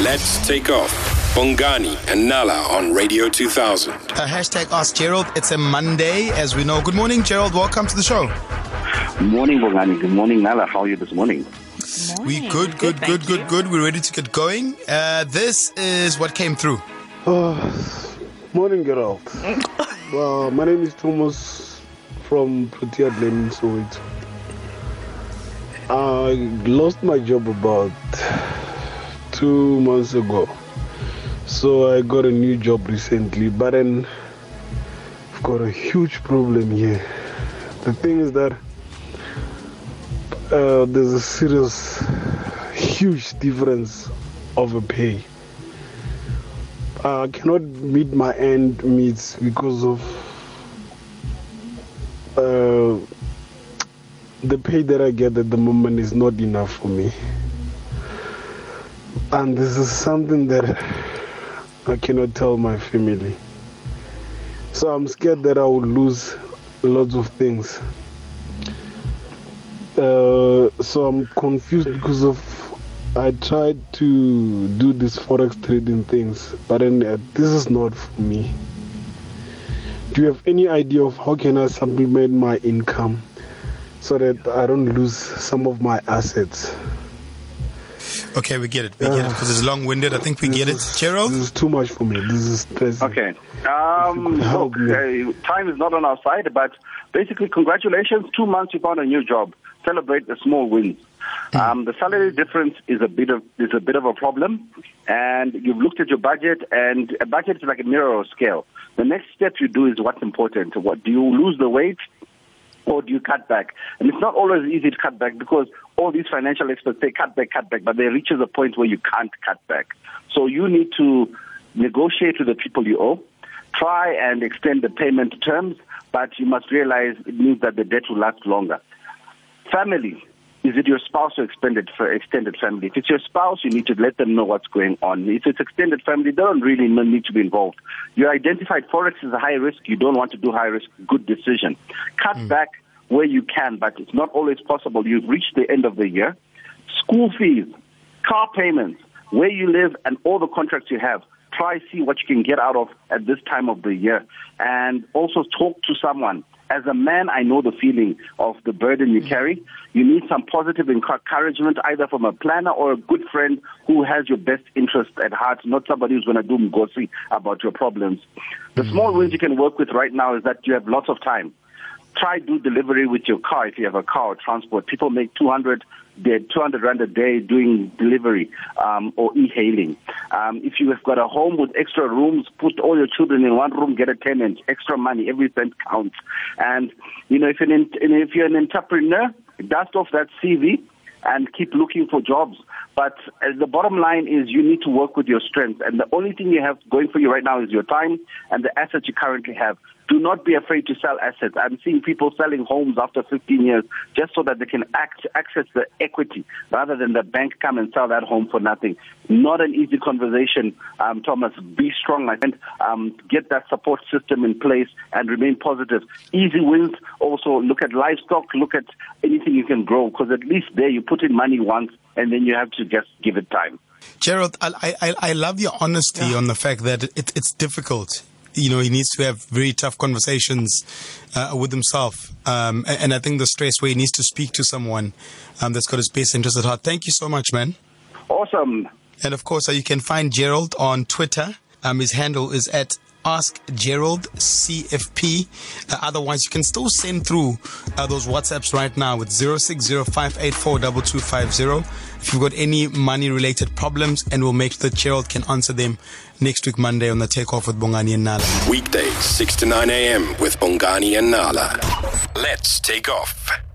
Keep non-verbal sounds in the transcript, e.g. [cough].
Let's take off. Bongani and Nala on Radio 2000. Uh, hashtag Ask Gerald. It's a Monday, as we know. Good morning, Gerald. Welcome to the show. Morning, Bongani. Good morning, Nala. How are you this morning? We good, good, good, good, good. We're ready to get going. Uh, this is what came through. Oh, Morning, Gerald. [laughs] well, my name is Thomas from Protea Glen, Soweto. I lost my job about two months ago. So I got a new job recently, but then I've got a huge problem here. The thing is that uh, there's a serious, huge difference of a pay. I cannot meet my end meets because of uh, the pay that I get at the moment is not enough for me. And this is something that I cannot tell my family. So I'm scared that I will lose lots of things. Uh, so I'm confused because of I tried to do this forex trading things, but then uh, this is not for me. Do you have any idea of how can I supplement my income so that I don't lose some of my assets? Okay, we get it. We get it because it's long winded. I think we get it. This is- Gerald? This is too much for me. This is stressing. Okay. Um, could look, uh, time is not on our side, but basically, congratulations. Two months you found a new job. Celebrate the small wins. Um, the salary difference is a bit of is a bit of a problem, and you've looked at your budget, and a budget is like a mirror or scale. The next step you do is what's important. What do you lose the weight? Or do you cut back? And it's not always easy to cut back because all these financial experts say cut back, cut back, but there reaches a point where you can't cut back. So you need to negotiate with the people you owe, try and extend the payment terms, but you must realize it means that the debt will last longer. Family. Is it your spouse or extended for extended family? If it's your spouse, you need to let them know what's going on. If it's extended family, they don't really need to be involved. You identified forex as a high risk. You don't want to do high risk. Good decision. Cut hmm. back where you can, but it's not always possible. You've reached the end of the year. School fees, car payments, where you live, and all the contracts you have. Try see what you can get out of at this time of the year, and also talk to someone. As a man, I know the feeling of the burden you mm. carry. You need some positive encouragement, either from a planner or a good friend who has your best interest at heart, not somebody who's going to do mgosi about your problems. The mm. small wins you can work with right now is that you have lots of time try do delivery with your car if you have a car or transport. People make 200 day, 200 rand a day doing delivery um, or e-hailing. Um, if you have got a home with extra rooms, put all your children in one room, get a tenant, extra money, every cent counts. And you know, if an, if you're an entrepreneur, dust off that CV and keep looking for jobs. But uh, the bottom line is you need to work with your strengths. And the only thing you have going for you right now is your time and the assets you currently have. Do not be afraid to sell assets. I'm seeing people selling homes after 15 years just so that they can act, access the equity rather than the bank come and sell that home for nothing. Not an easy conversation, um, Thomas. Be strong, my friend. Um, get that support system in place and remain positive. Easy wins. Also, look at livestock. Look at anything you can grow because at least there you put in money once and then you have to just give it time. Gerald, I, I, I love your honesty on the fact that it, it's difficult. You know, he needs to have very tough conversations uh, with himself. Um, a- and I think the stress where he needs to speak to someone um, that's got his best interest at heart. Thank you so much, man. Awesome. And of course, uh, you can find Gerald on Twitter. Um, his handle is at Ask Gerald CFP. Uh, otherwise, you can still send through uh, those WhatsApps right now with 0605842250 if you've got any money related problems, and we'll make sure that Gerald can answer them next week, Monday, on the Takeoff with Bongani and Nala. Weekdays, 6 to 9 a.m. with Bongani and Nala. Let's take off.